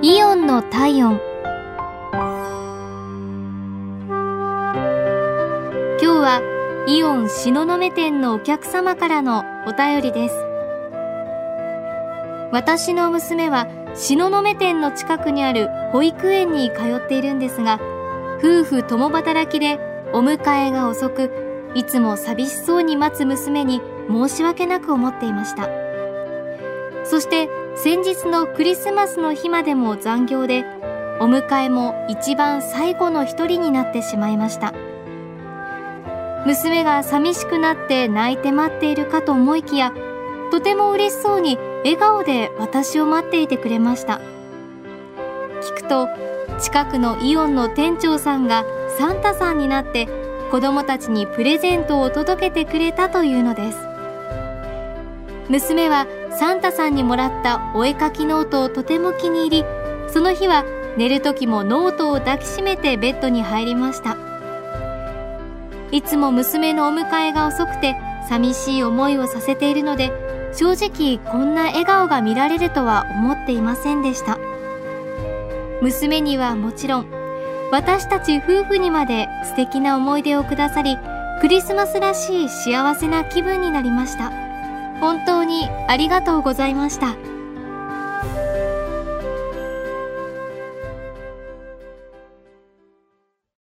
イオンの体温。今日はイオン東雲店のお客様からのお便りです。私の娘は東雲店の近くにある保育園に通っているんですが夫婦共働きでお迎えが遅くいつも寂しそうに待つ娘に申し訳なく思っていました。そして先日のクリスマスの日までも残業でお迎えも一番最後の一人になってしまいました。娘が寂しくなって泣いて待っているかと思いきやとても嬉しそうに笑顔で私を待っていてくれました。聞くと近くのイオンの店長さんがサンタさんになって子供たちにプレゼントを届けてくれたというのです。娘はサンタさんにもらったお絵かきノートをとても気に入りその日は寝る時もノートを抱きしめてベッドに入りました。いつも娘のお迎えが遅くて寂しい思いをさせているので正直こんな笑顔が見られるとは思っていませんでした。娘にはもちろん私たち夫婦にまで素敵な思い出をくださりクリスマスらしい幸せな気分になりました。本当にありがとうございました。